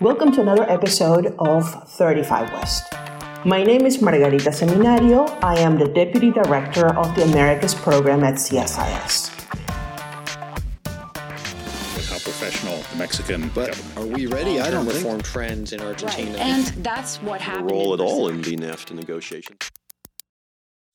Welcome to another episode of 35 West. My name is Margarita Seminario. I am the Deputy Director of the Americas Program at CSIS. How professional the Mexican But government. are we ready? I don't reform think trends in Argentina. Right. And that's what a happened. role at all in the NAFTA negotiations.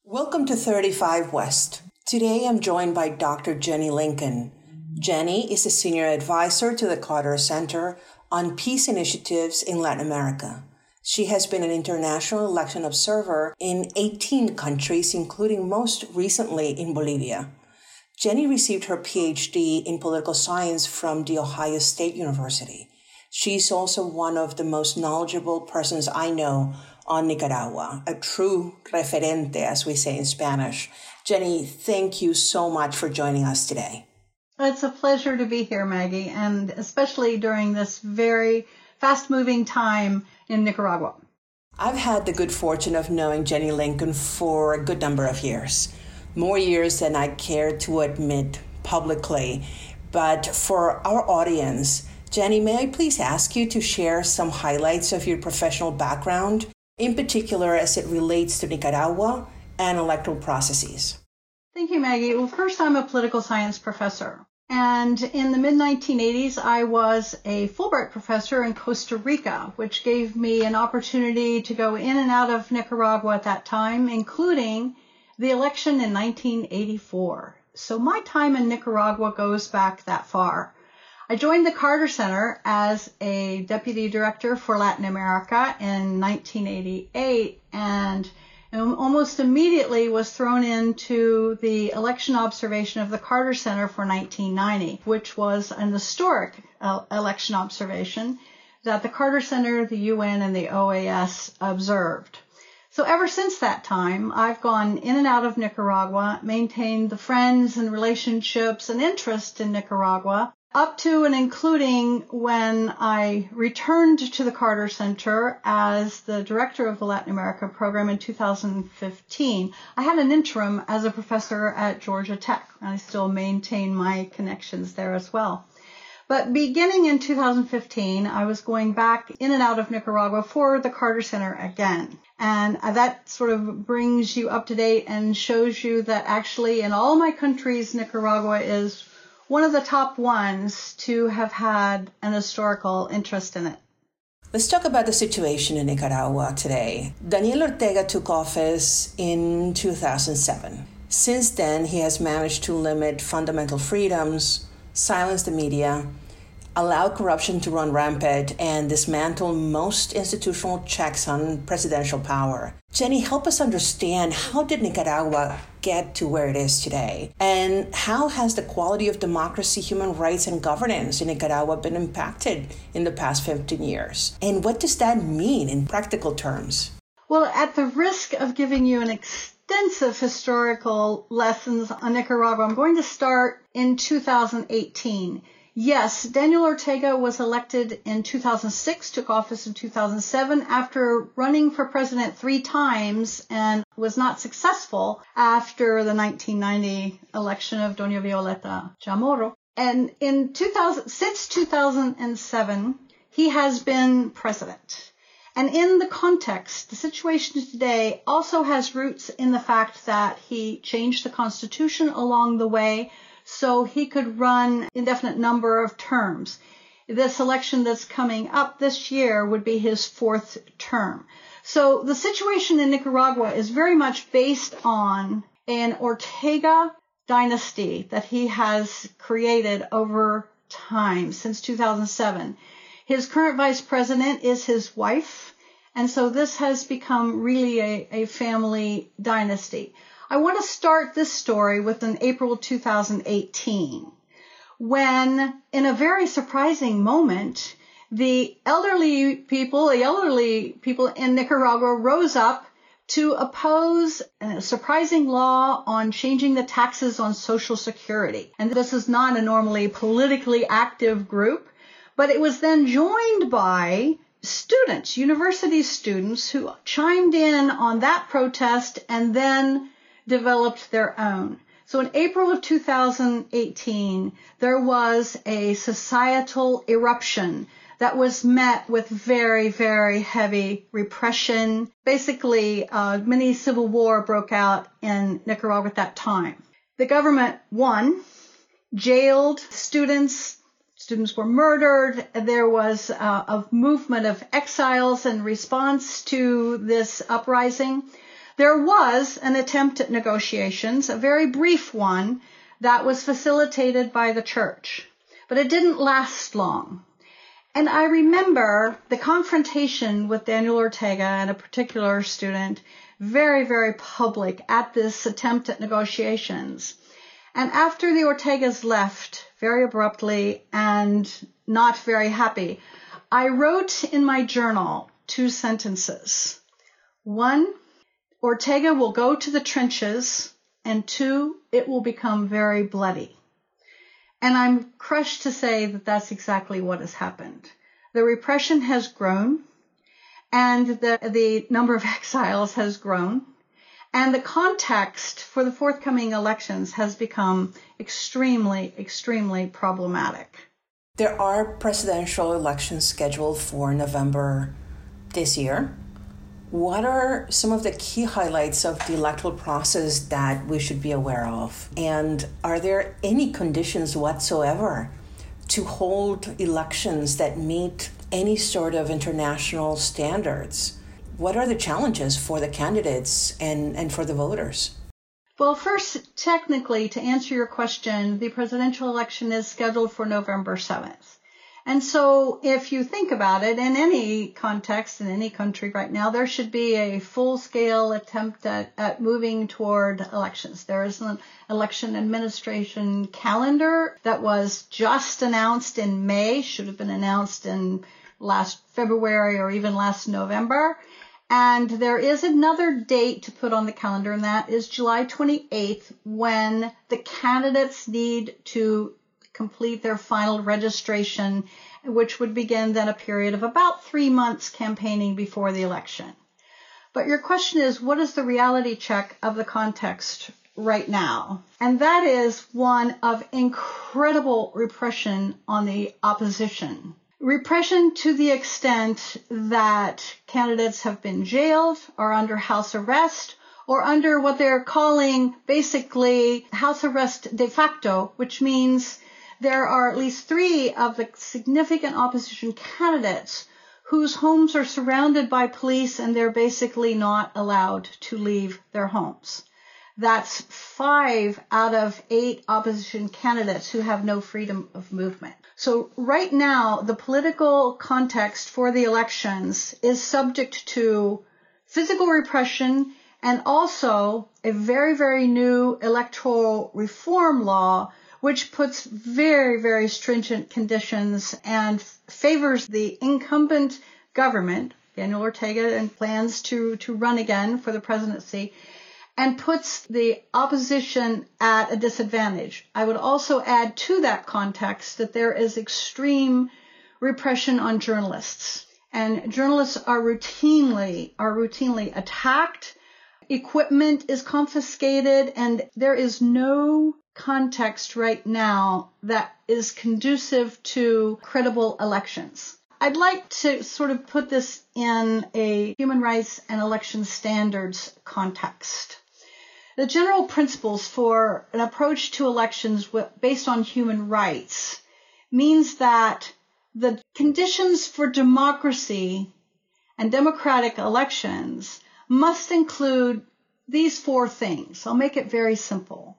Welcome to 35 West. Today I'm joined by Dr. Jenny Lincoln. Jenny is a senior advisor to the Carter Center on Peace Initiatives in Latin America. She has been an international election observer in 18 countries, including most recently in Bolivia. Jenny received her PhD in political science from The Ohio State University. She's also one of the most knowledgeable persons I know on Nicaragua, a true referente, as we say in Spanish. Jenny, thank you so much for joining us today. It's a pleasure to be here, Maggie, and especially during this very fast moving time in Nicaragua. I've had the good fortune of knowing Jenny Lincoln for a good number of years, more years than I care to admit publicly. But for our audience, Jenny, may I please ask you to share some highlights of your professional background, in particular as it relates to Nicaragua and electoral processes? Thank you, Maggie. Well, first, I'm a political science professor. And in the mid 1980s, I was a Fulbright professor in Costa Rica, which gave me an opportunity to go in and out of Nicaragua at that time, including the election in 1984. So my time in Nicaragua goes back that far. I joined the Carter Center as a deputy director for Latin America in 1988 and almost immediately was thrown into the election observation of the Carter Center for 1990, which was an historic uh, election observation that the Carter Center, the UN, and the OAS observed. So ever since that time, I've gone in and out of Nicaragua, maintained the friends and relationships and interest in Nicaragua, up to and including when I returned to the Carter Center as the director of the Latin America program in 2015. I had an interim as a professor at Georgia Tech, and I still maintain my connections there as well. But beginning in 2015, I was going back in and out of Nicaragua for the Carter Center again. And that sort of brings you up to date and shows you that actually in all my countries, Nicaragua is one of the top ones to have had an historical interest in it. Let's talk about the situation in Nicaragua today. Daniel Ortega took office in 2007. Since then, he has managed to limit fundamental freedoms, silence the media, allow corruption to run rampant, and dismantle most institutional checks on presidential power. Jenny, help us understand how did Nicaragua get to where it is today? And how has the quality of democracy, human rights, and governance in Nicaragua been impacted in the past 15 years? And what does that mean in practical terms? Well, at the risk of giving you an extensive historical lessons on Nicaragua, I'm going to start in 2018. Yes, Daniel Ortega was elected in 2006, took office in 2007 after running for president three times and was not successful after the 1990 election of Doña Violeta Chamorro. And in 2000, since 2007, he has been president. And in the context, the situation today also has roots in the fact that he changed the constitution along the way so he could run indefinite number of terms. This election that's coming up this year would be his fourth term. So the situation in Nicaragua is very much based on an Ortega dynasty that he has created over time since 2007. His current vice president is his wife, and so this has become really a, a family dynasty. I want to start this story with an April 2018 when, in a very surprising moment, the elderly people, the elderly people in Nicaragua rose up to oppose a surprising law on changing the taxes on Social Security. And this is not a normally politically active group, but it was then joined by students, university students who chimed in on that protest and then developed their own. So in April of 2018, there was a societal eruption that was met with very, very heavy repression. Basically, uh, mini civil war broke out in Nicaragua at that time. The government won, jailed students, students were murdered. There was uh, a movement of exiles in response to this uprising. There was an attempt at negotiations, a very brief one that was facilitated by the church, but it didn't last long. And I remember the confrontation with Daniel Ortega and a particular student, very, very public at this attempt at negotiations. And after the Ortegas left very abruptly and not very happy, I wrote in my journal two sentences. One, Ortega will go to the trenches, and two, it will become very bloody. And I'm crushed to say that that's exactly what has happened. The repression has grown and the, the number of exiles has grown and the context for the forthcoming elections has become extremely, extremely problematic. There are presidential elections scheduled for November this year. What are some of the key highlights of the electoral process that we should be aware of? And are there any conditions whatsoever to hold elections that meet any sort of international standards? What are the challenges for the candidates and, and for the voters? Well, first, technically, to answer your question, the presidential election is scheduled for November 7th. And so if you think about it, in any context, in any country right now, there should be a full scale attempt at, at moving toward elections. There is an election administration calendar that was just announced in May, should have been announced in last February or even last November. And there is another date to put on the calendar, and that is July 28th, when the candidates need to complete their final registration, which would begin then a period of about three months campaigning before the election. But your question is, what is the reality check of the context right now? And that is one of incredible repression on the opposition. Repression to the extent that candidates have been jailed, are under house arrest, or under what they're calling basically house arrest de facto, which means there are at least three of the significant opposition candidates whose homes are surrounded by police and they're basically not allowed to leave their homes. That's five out of eight opposition candidates who have no freedom of movement. So right now, the political context for the elections is subject to physical repression and also a very, very new electoral reform law which puts very, very stringent conditions and favors the incumbent government, Daniel Ortega, and plans to, to run again for the presidency, and puts the opposition at a disadvantage. I would also add to that context that there is extreme repression on journalists. And journalists are routinely, are routinely attacked. Equipment is confiscated and there is no context right now that is conducive to credible elections. I'd like to sort of put this in a human rights and election standards context. The general principles for an approach to elections based on human rights means that the conditions for democracy and democratic elections must include these four things. I'll make it very simple.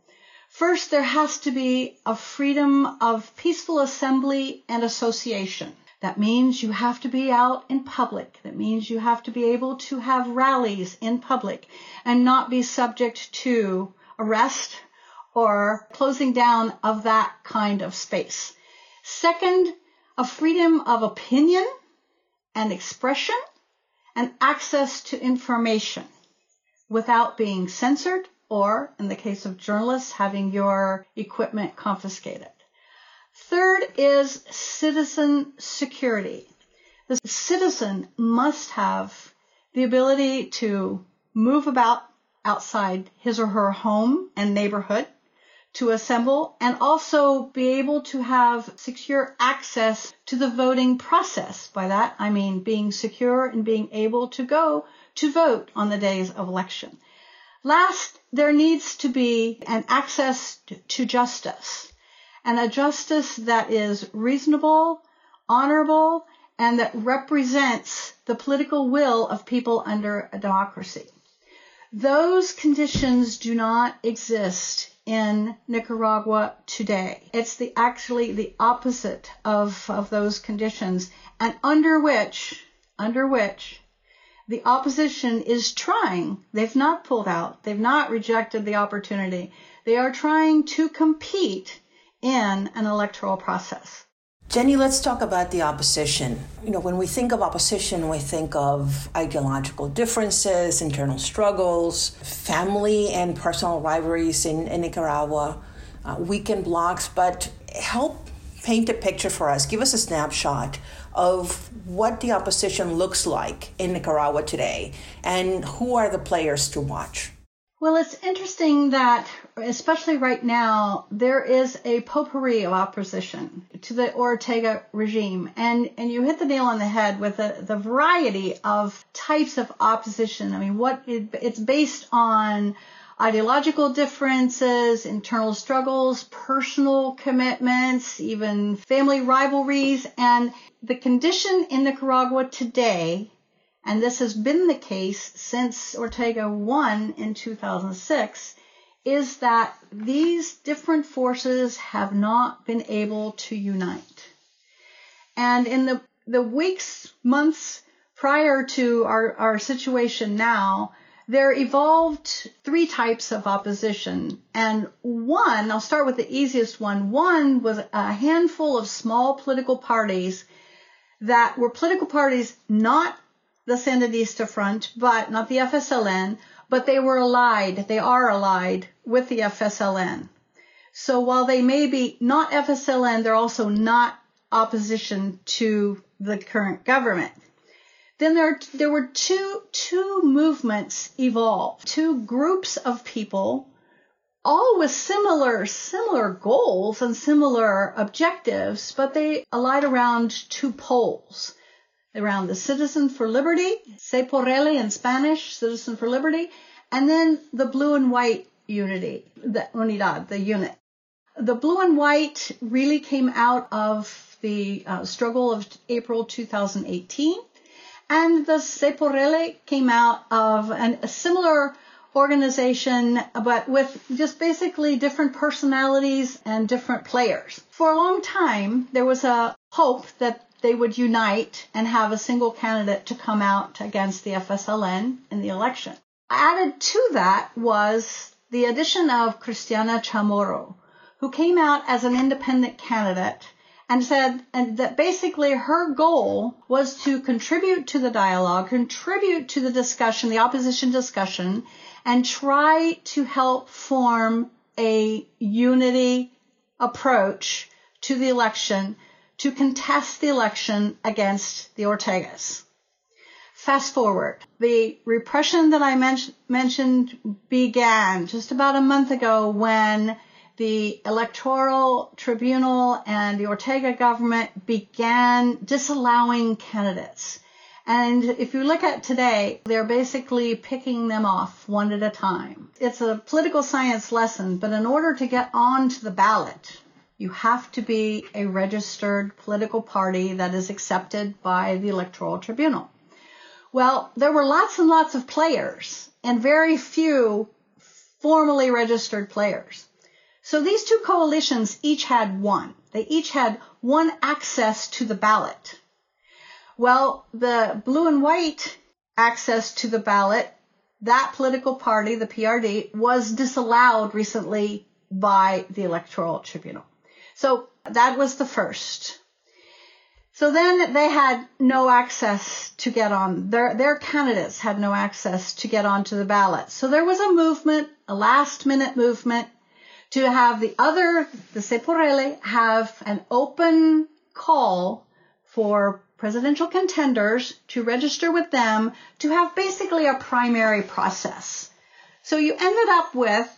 First, there has to be a freedom of peaceful assembly and association. That means you have to be out in public. That means you have to be able to have rallies in public and not be subject to arrest or closing down of that kind of space. Second, a freedom of opinion and expression and access to information without being censored or in the case of journalists, having your equipment confiscated. Third is citizen security. The citizen must have the ability to move about outside his or her home and neighborhood, to assemble and also be able to have secure access to the voting process. By that, I mean being secure and being able to go to vote on the days of election. Last, there needs to be an access to justice and a justice that is reasonable, honorable, and that represents the political will of people under a democracy. Those conditions do not exist in Nicaragua today. It's the actually the opposite of, of those conditions and under which, under which the opposition is trying, they've not pulled out, they've not rejected the opportunity. They are trying to compete in an electoral process. Jenny, let's talk about the opposition. You know, when we think of opposition, we think of ideological differences, internal struggles, family and personal rivalries in, in Nicaragua, uh, weekend blocks, but help paint a picture for us. Give us a snapshot of what the opposition looks like in Nicaragua today and who are the players to watch. Well, it's interesting that, especially right now, there is a potpourri of opposition to the Ortega regime. And, and you hit the nail on the head with the, the variety of types of opposition. I mean, what it, it's based on ideological differences, internal struggles, personal commitments, even family rivalries. And the condition in Nicaragua today and this has been the case since Ortega won in 2006, is that these different forces have not been able to unite. And in the, the weeks, months prior to our, our situation now, there evolved three types of opposition. And one, I'll start with the easiest one. One was a handful of small political parties that were political parties not the Sandinista Front, but not the FSLN, but they were allied, they are allied with the FSLN. So while they may be not FSLN, they're also not opposition to the current government. Then there, there were two, two movements evolved, two groups of people, all with similar, similar goals and similar objectives, but they allied around two poles. Around the Citizen for Liberty, Se por Ele in Spanish, Citizen for Liberty, and then the blue and white unity, the unidad, the unit. The blue and white really came out of the uh, struggle of April 2018, and the Se por Ele came out of an, a similar organization, but with just basically different personalities and different players. For a long time, there was a hope that they would unite and have a single candidate to come out against the FSLN in the election. Added to that was the addition of Cristiana Chamorro, who came out as an independent candidate and said and that basically her goal was to contribute to the dialogue, contribute to the discussion, the opposition discussion, and try to help form a unity approach to the election to contest the election against the Ortegas. Fast forward. The repression that I men- mentioned began just about a month ago when the electoral tribunal and the Ortega government began disallowing candidates. And if you look at today, they're basically picking them off one at a time. It's a political science lesson, but in order to get onto the ballot, you have to be a registered political party that is accepted by the Electoral Tribunal. Well, there were lots and lots of players and very few formally registered players. So these two coalitions each had one. They each had one access to the ballot. Well, the blue and white access to the ballot, that political party, the PRD, was disallowed recently by the Electoral Tribunal. So that was the first. So then they had no access to get on. Their, their candidates had no access to get onto the ballot. So there was a movement, a last minute movement to have the other, the Se por Ele, have an open call for presidential contenders to register with them to have basically a primary process. So you ended up with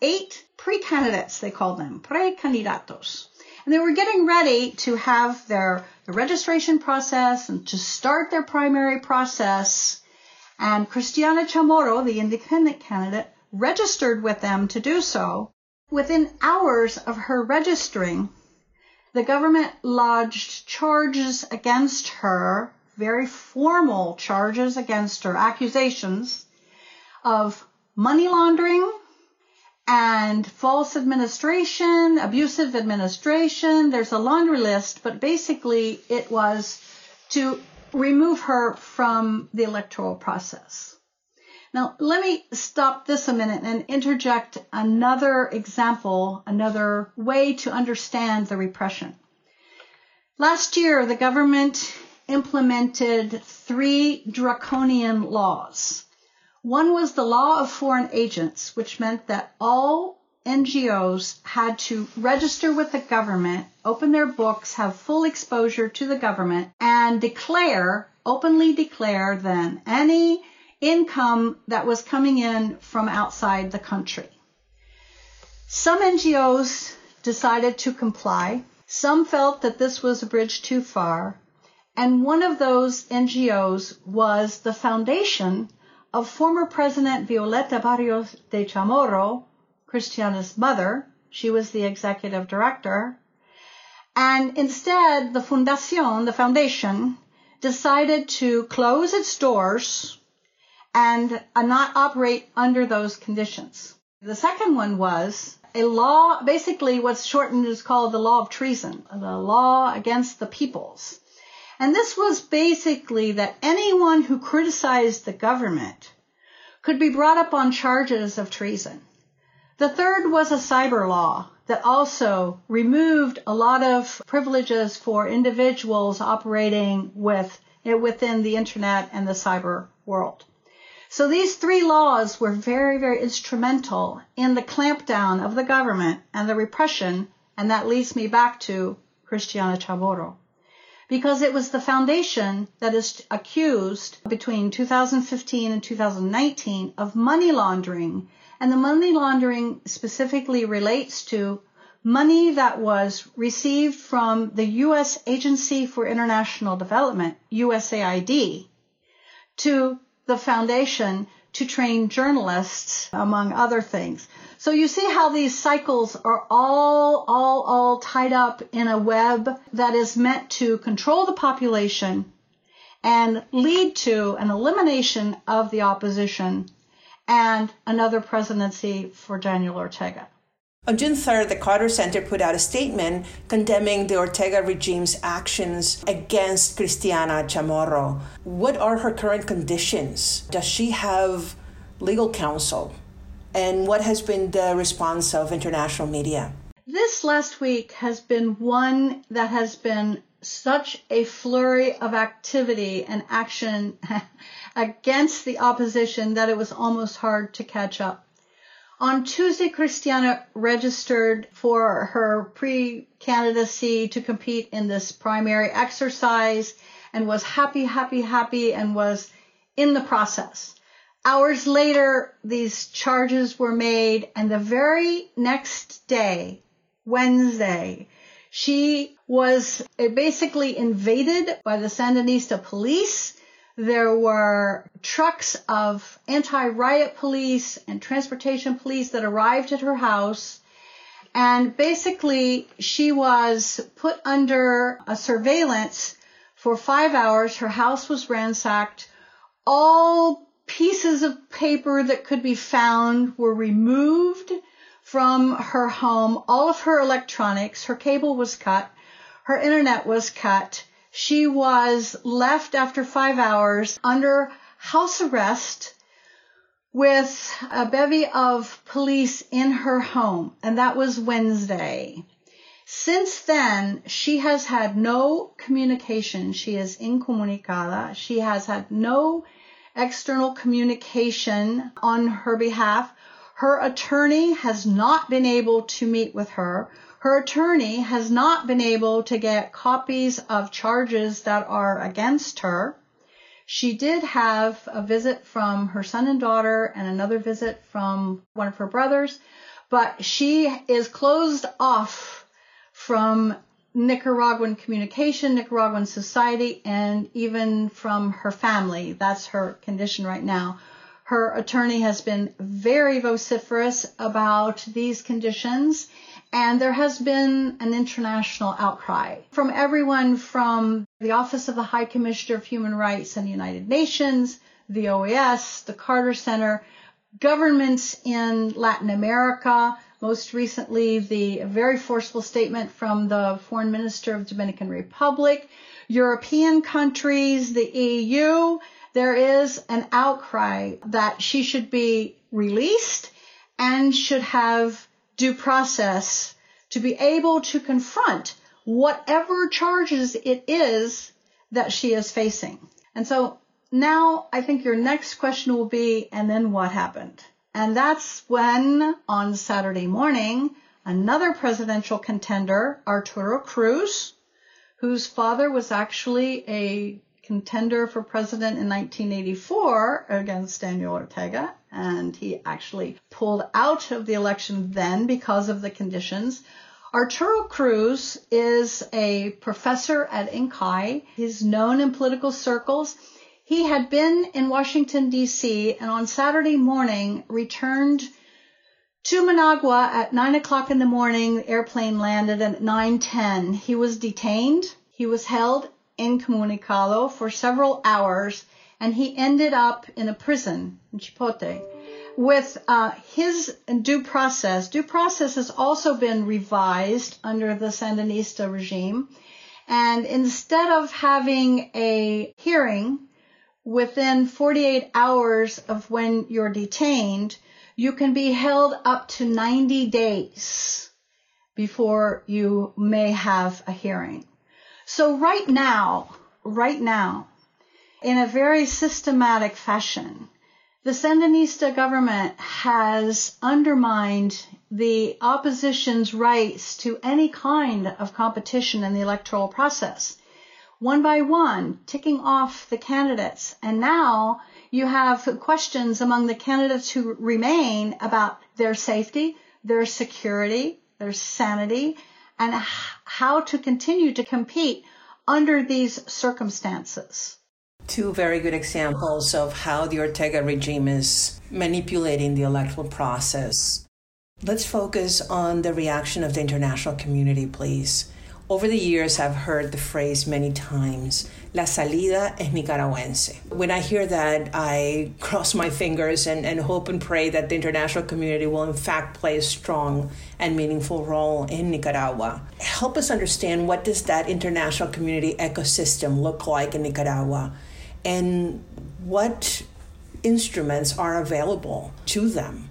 eight pre-candidates, they called them, pre-candidatos. And they were getting ready to have their, their registration process and to start their primary process. And Cristiana Chamorro, the independent candidate, registered with them to do so. Within hours of her registering, the government lodged charges against her, very formal charges against her, accusations of money laundering and false administration, abusive administration. There's a laundry list, but basically it was to remove her from the electoral process. Now, let me stop this a minute and interject another example, another way to understand the repression. Last year, the government implemented three draconian laws. One was the law of foreign agents, which meant that all NGOs had to register with the government, open their books, have full exposure to the government, and declare, openly declare then any income that was coming in from outside the country. Some NGOs decided to comply. Some felt that this was a bridge too far. And one of those NGOs was the foundation of former President Violeta Barrios de Chamorro, Cristiana's mother. She was the executive director. And instead, the Fundacion, the foundation, decided to close its doors and uh, not operate under those conditions. The second one was a law, basically what's shortened is called the law of treason, the law against the peoples. And this was basically that anyone who criticized the government could be brought up on charges of treason. The third was a cyber law that also removed a lot of privileges for individuals operating with within the internet and the cyber world. So these three laws were very, very instrumental in the clampdown of the government and the repression, and that leads me back to Cristiana Chamorro. Because it was the foundation that is accused between 2015 and 2019 of money laundering, and the money laundering specifically relates to money that was received from the U.S. Agency for International Development, USAID, to the foundation to train journalists, among other things. So you see how these cycles are all, all, all tied up in a web that is meant to control the population and lead to an elimination of the opposition and another presidency for Daniel Ortega. On June 3rd, the Carter Center put out a statement condemning the Ortega regime's actions against Cristiana Chamorro. What are her current conditions? Does she have legal counsel? And what has been the response of international media? This last week has been one that has been such a flurry of activity and action against the opposition that it was almost hard to catch up. On Tuesday, Cristiana registered for her pre-candidacy to compete in this primary exercise and was happy, happy, happy and was in the process. Hours later, these charges were made and the very next day, Wednesday, she was basically invaded by the Sandinista police there were trucks of anti-riot police and transportation police that arrived at her house. And basically, she was put under a surveillance for five hours. Her house was ransacked. All pieces of paper that could be found were removed from her home. All of her electronics, her cable was cut. Her internet was cut. She was left after five hours under house arrest with a bevy of police in her home, and that was Wednesday. Since then, she has had no communication. She is incomunicada. She has had no external communication on her behalf. Her attorney has not been able to meet with her. Her attorney has not been able to get copies of charges that are against her. She did have a visit from her son and daughter and another visit from one of her brothers, but she is closed off from Nicaraguan communication, Nicaraguan society, and even from her family. That's her condition right now. Her attorney has been very vociferous about these conditions, and there has been an international outcry from everyone from the Office of the High Commissioner of Human Rights and the United Nations, the OAS, the Carter Center, governments in Latin America, most recently the very forceful statement from the foreign minister of Dominican Republic, European countries, the EU, there is an outcry that she should be released and should have due process to be able to confront whatever charges it is that she is facing. And so now I think your next question will be, and then what happened? And that's when on Saturday morning, another presidential contender, Arturo Cruz, whose father was actually a contender for president in 1984 against Daniel Ortega, and he actually pulled out of the election then because of the conditions. Arturo Cruz is a professor at INCAE. He's known in political circles. He had been in Washington, D.C., and on Saturday morning returned to Managua at 9 o'clock in the morning. The airplane landed at 9.10. He was detained. He was held incommunicado for several hours, and he ended up in a prison in Chipote with uh, his due process. Due process has also been revised under the Sandinista regime. And instead of having a hearing within 48 hours of when you're detained, you can be held up to 90 days before you may have a hearing. So right now, right now, in a very systematic fashion, the Sandinista government has undermined the opposition's rights to any kind of competition in the electoral process one by one, ticking off the candidates. And now you have questions among the candidates who remain about their safety, their security, their sanity, and how to continue to compete under these circumstances. Two very good examples of how the Ortega regime is manipulating the electoral process. Let's focus on the reaction of the international community, please. Over the years, I've heard the phrase many times, la salida es nicaragüense. When I hear that, I cross my fingers and, and hope and pray that the international community will, in fact, play a strong and meaningful role in Nicaragua. Help us understand what does that international community ecosystem look like in Nicaragua and what instruments are available to them.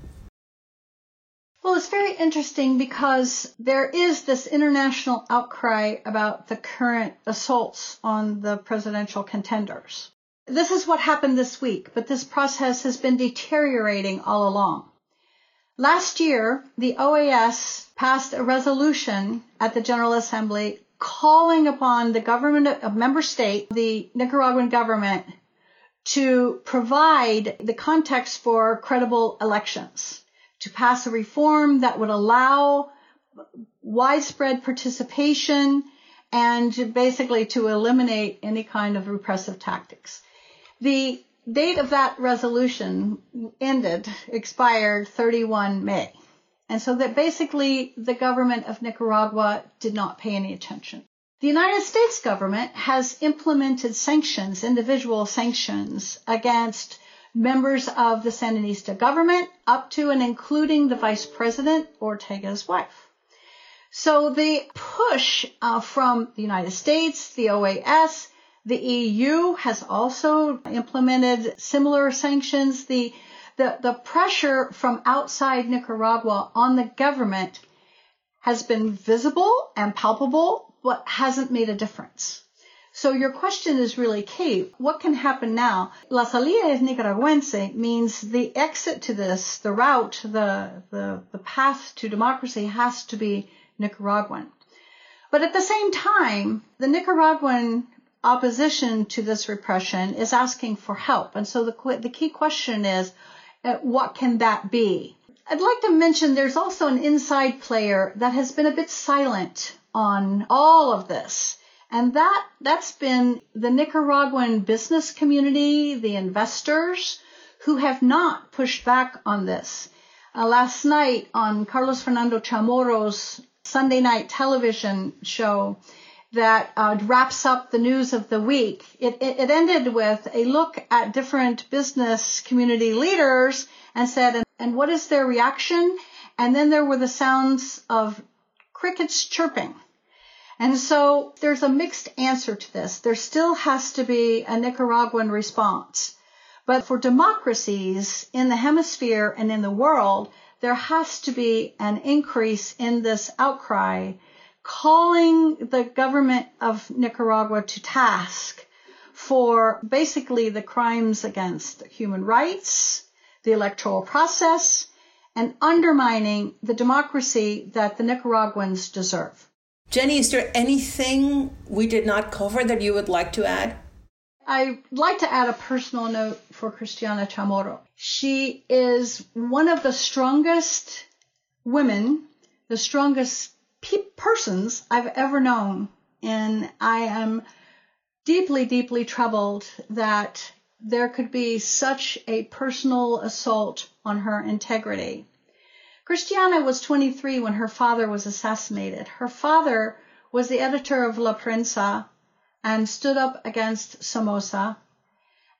Well, it's very interesting because there is this international outcry about the current assaults on the presidential contenders. This is what happened this week, but this process has been deteriorating all along. Last year, the OAS passed a resolution at the General Assembly calling upon the government of member state, the Nicaraguan government, to provide the context for credible elections to pass a reform that would allow widespread participation and basically to eliminate any kind of repressive tactics. The date of that resolution ended, expired 31 May. And so that basically the government of Nicaragua did not pay any attention. The United States government has implemented sanctions, individual sanctions against members of the Sandinista government, up to and including the vice president, Ortega's wife. So the push uh, from the United States, the OAS, the EU has also implemented similar sanctions. The, the, the pressure from outside Nicaragua on the government has been visible and palpable, but hasn't made a difference. So your question is really key. What can happen now? La salida es nicaragüense means the exit to this, the route, the, the, the path to democracy has to be Nicaraguan. But at the same time, the Nicaraguan opposition to this repression is asking for help. And so the, the key question is, what can that be? I'd like to mention there's also an inside player that has been a bit silent on all of this. And that, that's been the Nicaraguan business community, the investors who have not pushed back on this. Uh, last night on Carlos Fernando Chamorro's Sunday night television show that uh, wraps up the news of the week, it, it, it ended with a look at different business community leaders and said, and, and what is their reaction? And then there were the sounds of crickets chirping. And so there's a mixed answer to this. There still has to be a Nicaraguan response. But for democracies in the hemisphere and in the world, there has to be an increase in this outcry calling the government of Nicaragua to task for basically the crimes against human rights, the electoral process, and undermining the democracy that the Nicaraguans deserve. Jenny, is there anything we did not cover that you would like to add? I'd like to add a personal note for Cristiana Chamorro. She is one of the strongest women, the strongest pe- persons I've ever known. And I am deeply, deeply troubled that there could be such a personal assault on her integrity. Cristiana was 23 when her father was assassinated. Her father was the editor of La Prensa and stood up against Somoza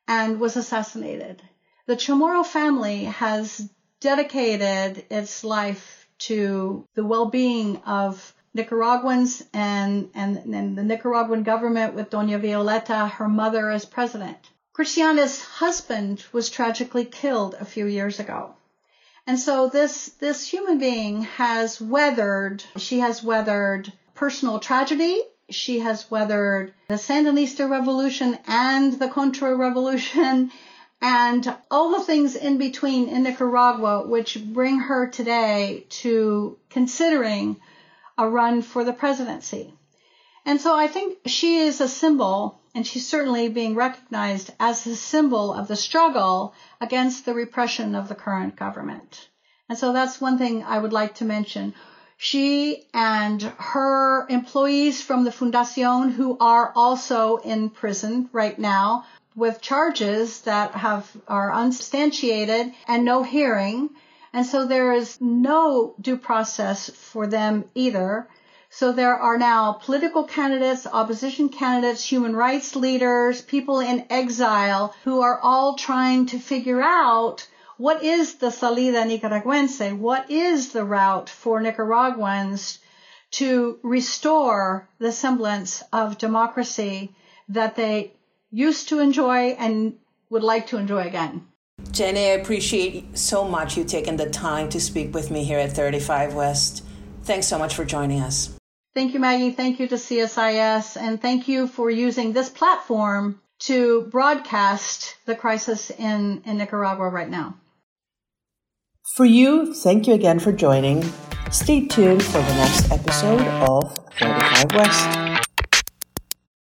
and was assassinated. The Chamorro family has dedicated its life to the well-being of Nicaraguans and, and, and the Nicaraguan government with Doña Violeta, her mother, as president. Cristiana's husband was tragically killed a few years ago. And so this, this human being has weathered, she has weathered personal tragedy. She has weathered the Sandinista revolution and the Contra revolution and all the things in between in Nicaragua, which bring her today to considering a run for the presidency. And so I think she is a symbol and she's certainly being recognized as a symbol of the struggle against the repression of the current government. And so that's one thing I would like to mention. She and her employees from the Fundacion who are also in prison right now with charges that have are unsubstantiated and no hearing. And so there is no due process for them either. So there are now political candidates, opposition candidates, human rights leaders, people in exile who are all trying to figure out what is the salida nicaragüense? What is the route for Nicaraguans to restore the semblance of democracy that they used to enjoy and would like to enjoy again? Jenny, I appreciate so much you taking the time to speak with me here at 35 West. Thanks so much for joining us. Thank you, Maggie. Thank you to CSIS. And thank you for using this platform to broadcast the crisis in, in Nicaragua right now. For you, thank you again for joining. Stay tuned for the next episode of 35 West.